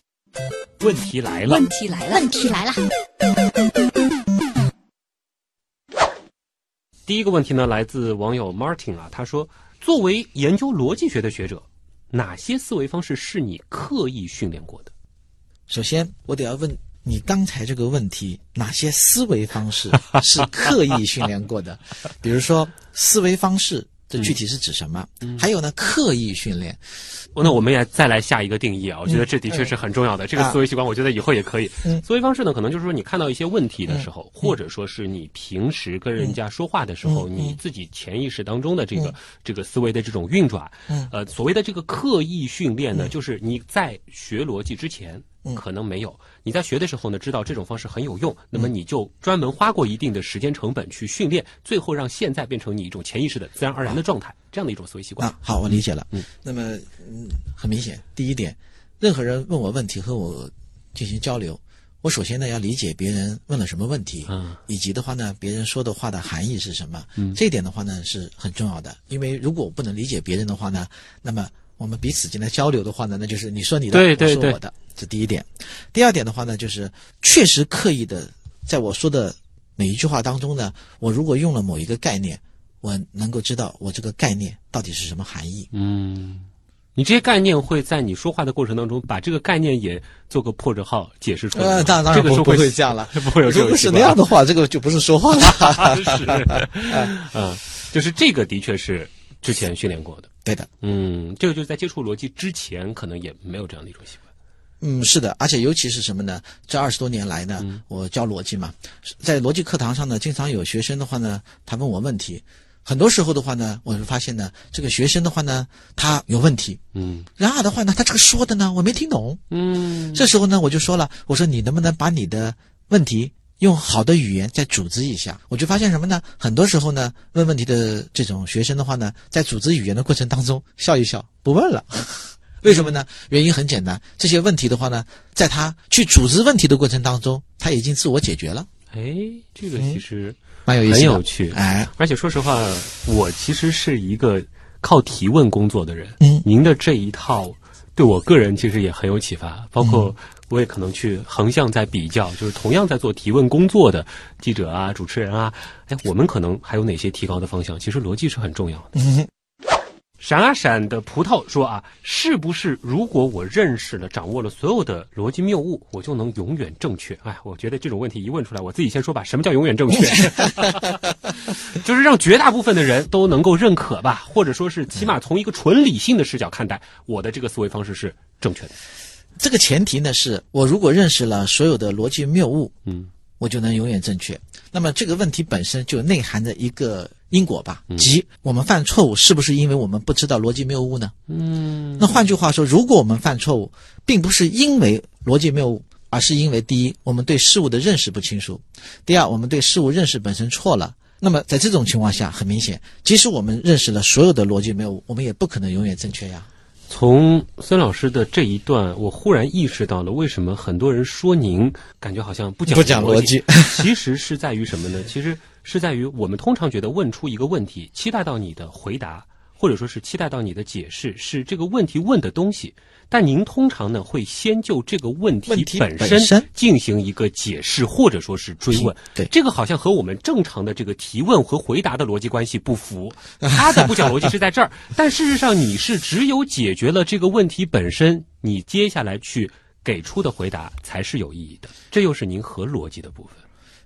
问题来了问，题来了，问题来了，第一个问题呢来自网友 Martin 啊，他说，作为研究逻辑学的学者，哪些思维方式是你刻意训练过的？首先，我得要问你刚才这个问题，哪些思维方式是刻意训练过的？比如说，思维方式，这具体是指什么？还有呢，刻意训练。那我们也再来下一个定义啊，我觉得这的确是很重要的。这个思维习惯，我觉得以后也可以。嗯思维方式呢，可能就是说你看到一些问题的时候，或者说是你平时跟人家说话的时候，你自己潜意识当中的这个、这个思维的这种运转。嗯呃，所谓的这个刻意训练呢，就是你在学逻辑之前。嗯可能没有，你在学的时候呢，知道这种方式很有用，那么你就专门花过一定的时间成本去训练，最后让现在变成你一种潜意识的自然而然的状态，这样的一种思维习惯。啊，好，我理解了。嗯，那么，嗯，很明显，第一点，任何人问我问题和我进行交流，我首先呢要理解别人问了什么问题，嗯以及的话呢，别人说的话的含义是什么。嗯这一点的话呢是很重要的，因为如果我不能理解别人的话呢，那么我们彼此间的交流的话呢，那就是你说你的，对对我说我的，这第一点。第二点的话呢，就是确实刻意的在我说的每一句话当中呢，我如果用了某一个概念，我能够知道我这个概念到底是什么含义。嗯，你这些概念会在你说话的过程当中，把这个概念也做个破折号解释出来吗。呃，当当然不不这个是会会这样了，不会有这如果是那样的话，这个就不是说话了。是，嗯，就是这个的确是之前训练过的。对的，嗯，这个就是在接触逻辑之前，可能也没有这样的一种习惯。嗯，是的，而且尤其是什么呢？这二十多年来呢，我教逻辑嘛，在逻辑课堂上呢，经常有学生的话呢，他问我问题，很多时候的话呢，我就发现呢，这个学生的话呢，他有问题，嗯然而的话呢，他这个说的呢，我没听懂。嗯这时候呢，我就说了，我说你能不能把你的问题用好的语言再组织一下？我就发现什么呢？很多时候呢，问问题的这种学生的话呢，在组织语言的过程当中笑一笑，不问了。为什么呢？原因很简单，这些问题的话呢，在他去组织问题的过程当中，他已经自我解决了，哎，这个其实蛮有意思。很有趣。哎，而且说实话，我其实是一个靠提问工作的人。嗯您的这一套对我个人其实也很有启发，包括我也可能去横向在比较，就是同样在做提问工作的记者啊、主持人啊，哎，我们可能还有哪些提高的方向？其实逻辑是很重要的。嗯，闪啊闪的葡萄说啊，是不是如果我认识了、掌握了所有的逻辑谬误，我就能永远正确？哎，我觉得这种问题一问出来，我自己先说吧，什么叫永远正确？就是让绝大部分的人都能够认可吧，或者说是起码从一个纯理性的视角看待，我的这个思维方式是正确的。这个前提呢是我如果认识了所有的逻辑谬误，嗯我就能永远正确。那么这个问题本身就内含着一个因果吧，即我们犯错误是不是因为我们不知道逻辑谬误呢？嗯那换句话说，如果我们犯错误，并不是因为逻辑谬误，而是因为第一，我们对事物的认识不清楚；第二，我们对事物认识本身错了。那么在这种情况下，很明显，即使我们认识了所有的逻辑谬误，我们也不可能永远正确呀。从孙老师的这一段，我忽然意识到了为什么很多人说您感觉好像不讲不讲逻辑辑，其实是在于什么呢？其实是在于我们通常觉得问出一个问题，期待到你的回答，或者说是期待到你的解释，是这个问题问的东西。但您通常呢会先就这个问题本本身进行一个解释，或者说是追问。对这个好像和我们正常的这个提问和回答的逻辑关系不符。他的不讲逻辑是在这儿，但事实上你是只有解决了这个问题本身，你接下来去给出的回答才是有意义的。这又是您合逻辑的部分。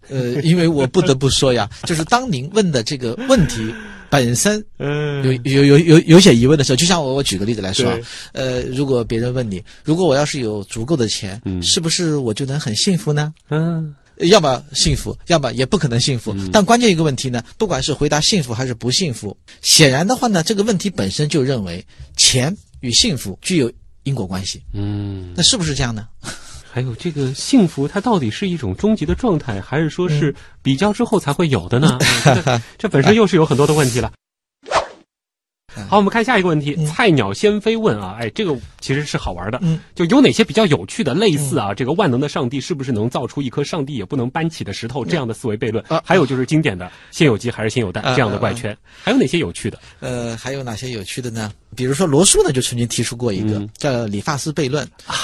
呃，因为我不得不说呀，就是当您问的这个问题本身嗯有有有有有些疑问的时候，就像我我举个例子来说呃，如果别人问你，如果我要是有足够的钱，嗯是不是我就能很幸福呢？嗯要么幸福，要么也不可能幸福。但关键一个问题呢，不管是回答幸福还是不幸福，显然的话呢，这个问题本身就认为钱与幸福具有因果关系，嗯，那是不是这样呢？还有这个幸福，它到底是一种终极的状态，还是说是比较之后才会有的呢？这本身又是有很多的问题了。好，我们看下一个问题。嗯菜鸟先飞问啊，哎，这个其实是好玩的，嗯，就有哪些比较有趣的，类似啊，这个万能的上帝是不是能造出一颗上帝也不能搬起的石头这样的思维悖论？啊还有就是经典的先有鸡还是先有蛋啊这样的怪圈，还有哪些有趣的？呃，还有哪些有趣的呢？比如说罗素呢，就曾经提出过一个、嗯叫理发师悖论啊，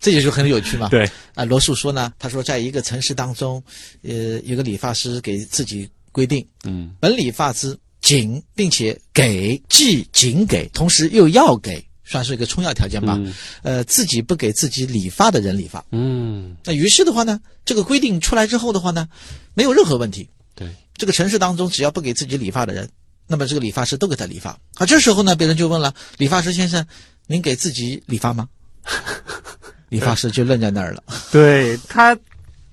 这也就很有趣嘛。对，啊，罗素说呢，他说在一个城市当中，呃，有个理发师给自己规定，嗯本理发师仅并且给，既仅给，同时又要给，算是一个充要条件吧。嗯呃，自己不给自己理发的人理发。嗯，那于是的话呢，这个规定出来之后的话呢，没有任何问题。对，这个城市当中，只要不给自己理发的人，那么这个理发师都给他理发。啊，这时候呢，别人就问了：“理发师先生，您给自己理发吗？”理发师就愣在那儿了。对他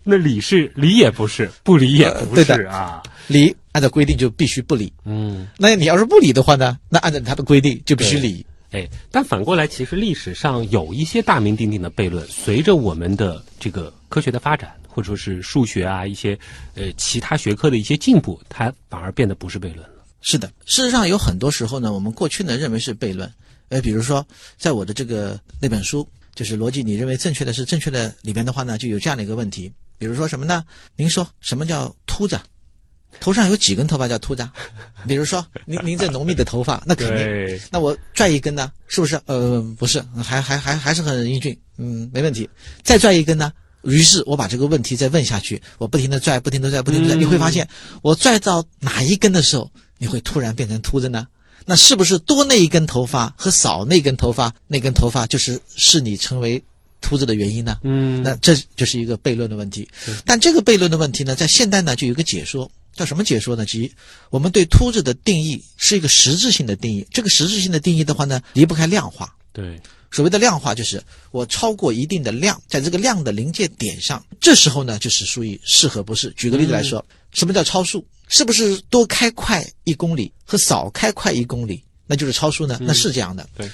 那理是理也不是，不理也不是啊。理按照规定就必须不理，嗯。那你要是不理的话呢，那按照他的规定就必须理。哎，但反过来，其实历史上有一些大名鼎鼎的悖论，随着我们的这个科学的发展，或者说是数学啊一些呃其他学科的一些进步，它反而变得不是悖论了。是的，事实上有很多时候呢，我们过去呢认为是悖论，呃，比如说在我的这个那本书就是逻辑你认为正确的是正确的里边的话呢，就有这样的一个问题，比如说什么呢？您说什么叫秃子？头上有几根头发叫秃子？比如说您您这浓密的头发，那肯定。那我拽一根呢，是不是？呃，不是，还还还还是很英俊，嗯，没问题。再拽一根呢？于是我把这个问题再问下去，我不停的拽，不停的拽，不停的拽，嗯你会发现，我拽到哪一根的时候，你会突然变成秃子呢？那是不是多那一根头发和少那根头发，那根头发就是是你成为秃子的原因呢？嗯，那这就是一个悖论的问题。但这个悖论的问题呢，在现代呢就有一个解说，叫什么解说呢？即我们对秃子的定义是一个实质性的定义。这个实质性的定义的话呢，离不开量化。对，所谓的量化，就是我超过一定的量，在这个量的临界点上，这时候呢，就是属于是和不是。举个例子来说，什么叫超速？是不是多开快一公里和少开快一公里，那就是超速呢？那是这样的。对，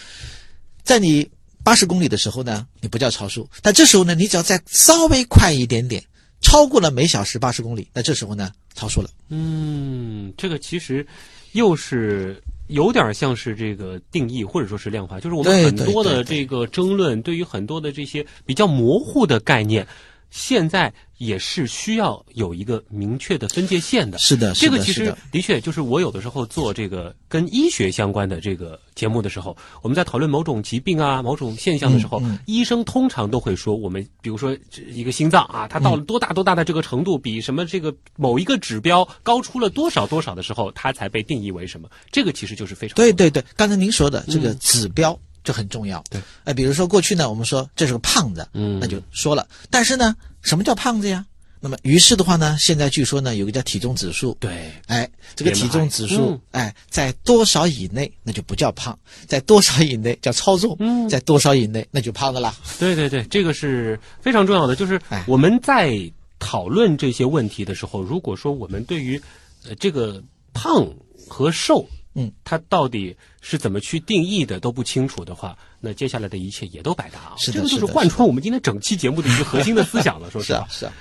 在你八十公里的时候呢，你不叫超速，但这时候呢，你只要再稍微快一点点，超过了每小时八十公里，那这时候呢，超速了。嗯，这个其实又是有点像是这个定义，或者说是量化，就是我们很多的这个争论，对于很多的这些比较模糊的概念，现在也是需要有一个明确的分界线的。是的，这个其实的。确就是我有的时候做这个跟医学相关的这个节目的时候，我们在讨论某种疾病啊、某种现象的时候，嗯。嗯。医生通常都会说，我们比如说一个心脏啊，它到了多大多大的这个程度，比什么这个某一个指标高出了多少多少的时候，它才被定义为什么？这个其实就是非常对对对，刚才您说的这个嗯。指标就很重要。对，哎，比如说过去呢，我们说这是个胖子，嗯那就说了。但是呢，什么叫胖子呀？那么于是的话呢，现在据说呢有个叫体重指数，对哎，这个体重指数嗯，哎，在多少以内那就不叫胖，在多少以内叫超重，嗯在多少以内那就胖的啦。对对对，这个是非常重要的。就是哎我们在讨论这些问题的时候，如果说我们对于呃这个胖和瘦，嗯，它到底是怎么去定义的都不清楚的话，那接下来的一切也都白搭啊。是的这个就是贯穿我们今天整期节目的一个核心的思想了。说实话是啊，，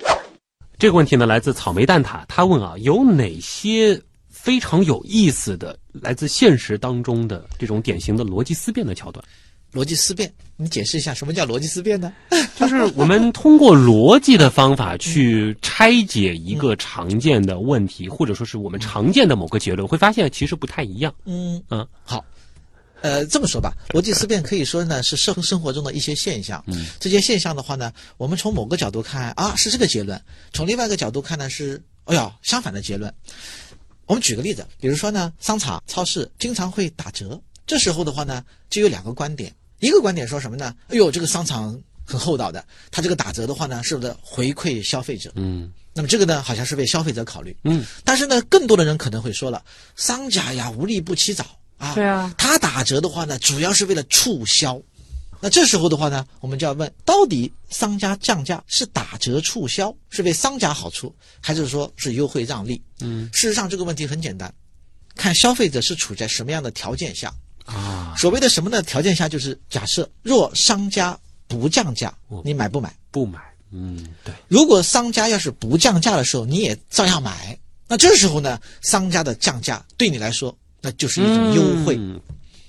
是啊。这个问题呢，来自草莓蛋挞，他问啊，有哪些非常有意思的来自现实当中的这种典型的逻辑思辨的桥段？逻辑思辨，你解释一下什么叫逻辑思辨呢？就是我们通过逻辑的方法去拆解一个常见的问题，或者说是我们常见的某个结论，会发现其实不太一样。嗯嗯，好。呃，这么说吧，逻辑思辨可以说呢是社会生活中的一些现象。嗯，这些现象的话呢，我们从某个角度看啊是这个结论，从另外一个角度看呢是，哎呀相反的结论。我们举个例子，比如说呢，商场、超市经常会打折，这时候的话呢，就有两个观点，一个观点说什么呢？哎呦，这个商场很厚道的，它这个打折的话呢，是不是回馈消费者。嗯那么这个呢，好像是为消费者考虑。嗯，但是呢，更多的人可能会说了，商家呀无利不起早啊。对啊，他打折的话呢，主要是为了促销。那这时候的话呢，我们就要问，到底商家降价是打折促销，是为商家好处，还是说是优惠让利？嗯事实上，这个问题很简单，看消费者是处在什么样的条件下。啊，所谓的什么呢？条件下就是假设，若商家不降价哦，你买不买？不买。嗯，对，如果商家要是不降价的时候，你也照样买，那这时候呢，商家的降价对你来说，那就是一种优惠，嗯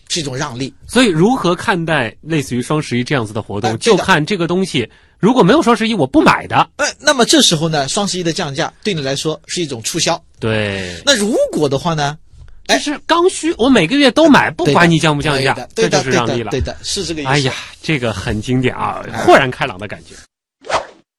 是一种让利。所以，如何看待类似于双十一这样子的活动，就看这个东西如果没有双十一，我不买的。呃，那么这时候呢，双十一的降价对你来说是一种促销。对，那如果的话呢，但是刚需，我每个月都买，不管你降不降价，这就是让利了。对的，是这个意思。哎呀，这个很经典啊，豁然开朗的感觉。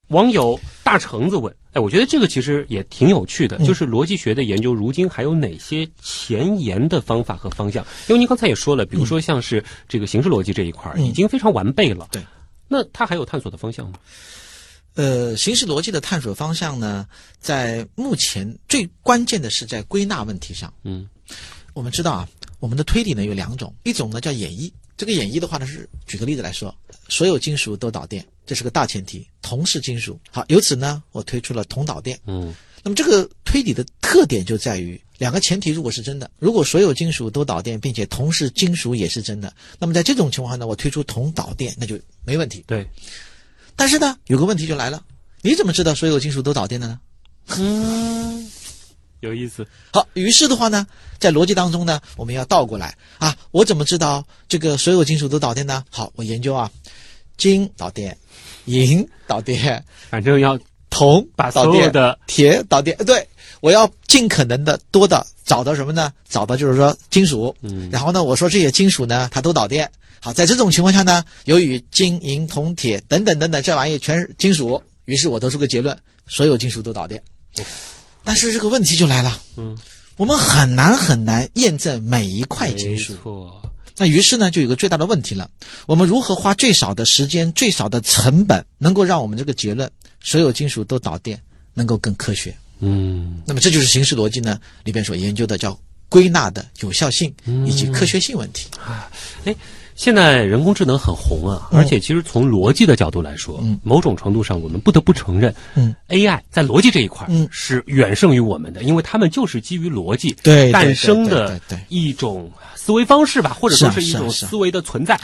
网友大橙子问：“哎，我觉得这个其实也挺有趣的，嗯就是逻辑学的研究，如今还有哪些前沿的方法和方向？因为您刚才也说了，比如说像是这个形式逻辑这一块已经非常完备了，对，那它还有探索的方向吗？呃，形式逻辑的探索方向呢，在目前最关键的是在归纳问题上。嗯我们知道啊，我们的推理呢有两种，一种呢叫演绎。这个演绎的话呢是，举个例子来说，所有金属都导电，这是个大前提，铜是金属。好，由此呢，我推出了铜导电。嗯那么这个推理的特点就在于，两个前提如果是真的，如果所有金属都导电，并且铜是金属也是真的，那么在这种情况下呢，我推出铜导电那就没问题。对，但是呢，有个问题就来了，你怎么知道所有金属都导电的呢？嗯，有意思。好，于是的话呢，在逻辑当中呢，我们要倒过来啊，我怎么知道这个所有金属都导电呢？好，我研究啊，金导电，银导电，反正要铜把导电，所有的铁导电，对我要尽可能的多的找到什么呢？找到就是说金属，嗯然后呢，我说这些金属呢，它都导电。好，在这种情况下呢，由于金、银、铜、铁等等等等这玩意全是金属，于是我得出个结论：所有金属都导电。但是这个问题就来了，嗯，我们很难很难验证每一块金没属。错，那于是呢，就有个最大的问题了：我们如何花最少的时间、最少的成本，能够让我们这个结论所有金属都导电能够更科学？嗯那么这就是形式逻辑呢里边所研究的叫归纳的有效性以及科学性问题。现在人工智能很红啊，嗯。而且其实从逻辑的角度来说，嗯。某种程度上我们不得不承认，嗯，AI 在逻辑这一块嗯。是远胜于我们的，因为他们就是基于逻辑诞生的一种思维方式吧，或者说是一种思维的存在。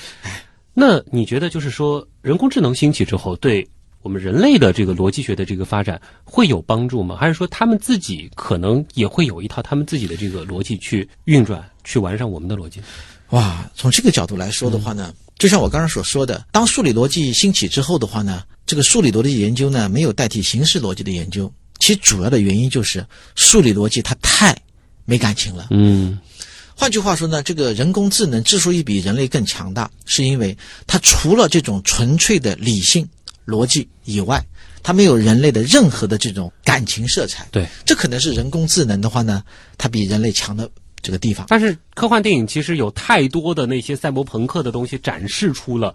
那你觉得就是说，人工智能兴起之后，对我们人类的这个逻辑学的这个发展会有帮助吗？还是说他们自己可能也会有一套他们自己的这个逻辑去运转，去完善我们的逻辑？哇，从这个角度来说的话呢，就像我刚刚所说的，当数理逻辑兴起之后的话呢，这个数理逻辑研究呢没有代替形式逻辑的研究，其主要的原因就是数理逻辑它太没感情了。嗯换句话说呢，这个人工智能之所以比人类更强大，是因为它除了这种纯粹的理性逻辑以外，它没有人类的任何的这种感情色彩。对，这可能是人工智能的话呢，它比人类强的这个地方。但是科幻电影其实有太多的那些赛博朋克的东西展示出了。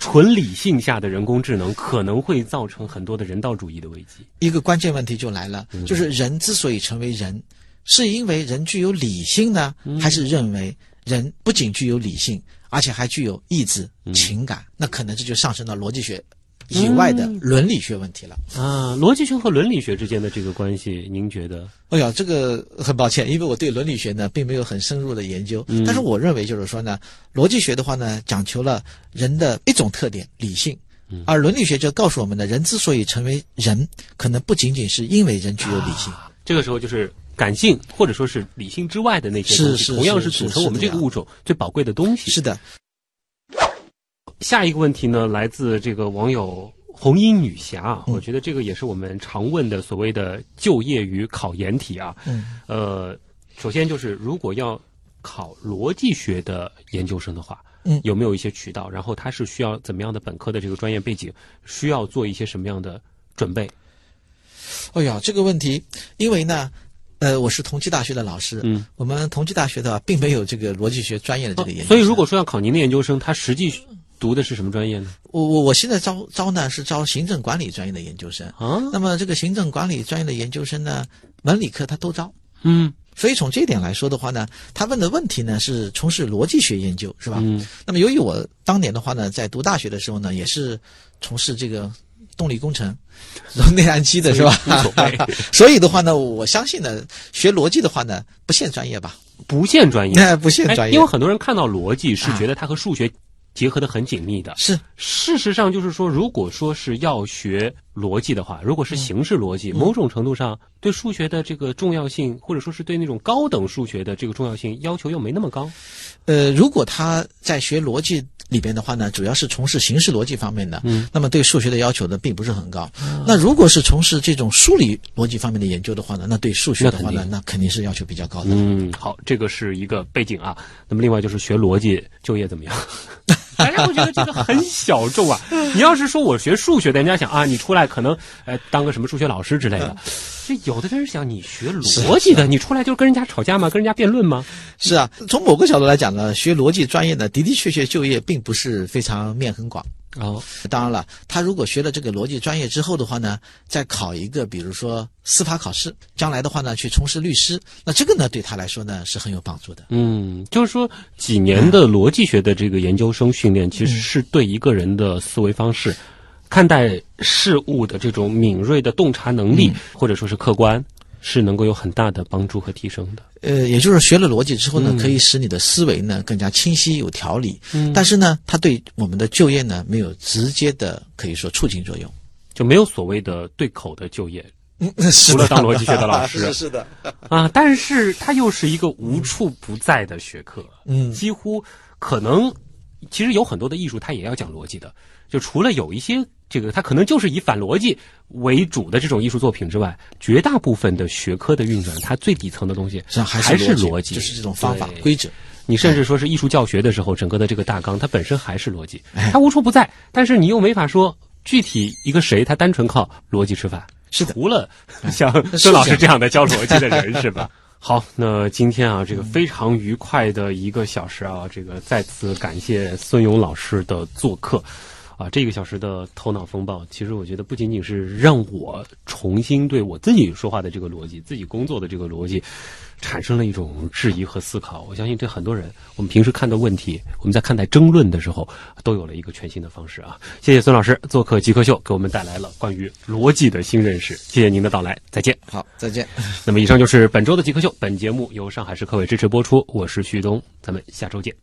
纯理性下的人工智能可能会造成很多的人道主义的危机。一个关键问题就来了，就是人之所以成为人，是因为人具有理性呢，还是认为人不仅具有理性，而且还具有意志、情感？那可能这就上升到逻辑学以外的伦理学问题了。啊，逻辑学和伦理学之间的这个关系，您觉得？哎呀，这个很抱歉，因为我对伦理学呢并没有很深入的研究。但是我认为就是说呢，逻辑学的话呢，讲求了人的一种特点——理性。而伦理学就告诉我们呢，人之所以成为人，可能不仅仅是因为人具有理性。这个时候就是感性或者说是理性之外的那些东西，是是同样是组成我们这个物种最宝贵的东西。是的，下一个问题呢，来自这个网友红衣女侠啊，嗯我觉得这个也是我们常问的所谓的就业与考研题啊。嗯，呃，首先就是如果要考逻辑学的研究生的话，嗯有没有一些渠道？然后他是需要怎么样的本科的这个专业背景？需要做一些什么样的准备？哎呀，这个问题，因为呢，呃，我是同济大学的老师，嗯，我们同济大学的话并没有这个逻辑学专业的这个研究生、所以如果说要考您的研究生，他实际读的是什么专业呢？我我我现在招招呢是招行政管理专业的研究生，啊，那么这个行政管理专业的研究生呢，文理科他都招。嗯所以从这一点来说的话呢，他问的问题呢是从事逻辑学研究，是吧？嗯那么由于我当年的话呢，在读大学的时候呢，也是从事这个动力工程、内燃机的是吧？所以的话呢，我相信呢，学逻辑的话呢，不限专业吧？不限专业，那 不限专业，哎因为很多人看到逻辑是啊觉得它和数学结合的很紧密的。是事实上，就是说，如果说是要学逻辑的话，如果是形式逻嗯辑，某种程度上对数学的这个重要性，或者说是对那种高等数学的这个重要性要求又没那么高。呃，如果他在学逻辑里边的话呢，主要是从事形式逻辑方面的，嗯，那么对数学的要求呢并不是很高。那如果是从事这种数理逻辑方面的研究的话呢，那对数学的话呢，那肯定是要求比较高的。嗯，好，这个是一个背景啊。那么另外就是学逻辑就业怎么样？大家会觉得这个很小众啊。你要是说我学数学的，人家想啊，你出来可能呃当个什么数学老师之类的。这有的人想你学逻辑的，你出来就是跟人家吵架吗？跟人家辩论吗？是啊，从某个角度来讲呢，学逻辑专业的，的的确确就业并不是非常面很广。哦，当然了，他如果学了这个逻辑专业之后的话呢，再考一个，比如说司法考试，将来的话呢，去从事律师，那这个呢，对他来说呢是很有帮助的。嗯，就是说几年的逻辑学的这个研究生训练，其实是对一个人的思维方式、看待事物的这种敏锐的洞察能力，或者说是客观，是能够有很大的帮助和提升的。呃，也就是学了逻辑之后呢，可以使你的思维呢更加清晰有条理。嗯，但是呢，它对我们的就业呢没有直接的可以说促进作用。就没有所谓的对口的就业，嗯，是除了当逻辑学的老师是 是的，啊，但是它又是一个无处不在的学科，嗯几乎可能其实有很多的艺术它也要讲逻辑的，就除了有一些这个它可能就是以反逻辑为主的这种艺术作品之外，绝大部分的学科的运转，它最底层的东西还还是逻辑，就是这种方法规则。你甚至说是艺术教学的时候，整个的这个大纲它本身还是逻辑，哎它无处不在，但是你又没法说具体一个谁他单纯靠逻辑吃饭，是的除了像孙老师这样的教逻辑的人 是吧？好，那今天啊，这个非常愉快的一个小时啊，这个再次感谢孙勇老师的做客。啊，这个小时的头脑风暴，其实我觉得不仅仅是让我重新对我自己说话的这个逻辑、自己工作的这个逻辑，产生了一种质疑和思考。我相信对很多人，我们平时看的问题，我们在看待争论的时候，都有了一个全新的方式啊！谢谢孙老师做客极客秀，给我们带来了关于逻辑的新认识。谢谢您的到来，再见。好，再见。那么以上就是本周的极客秀，本节目由上海市科委支持播出，我是旭东，咱们下周见。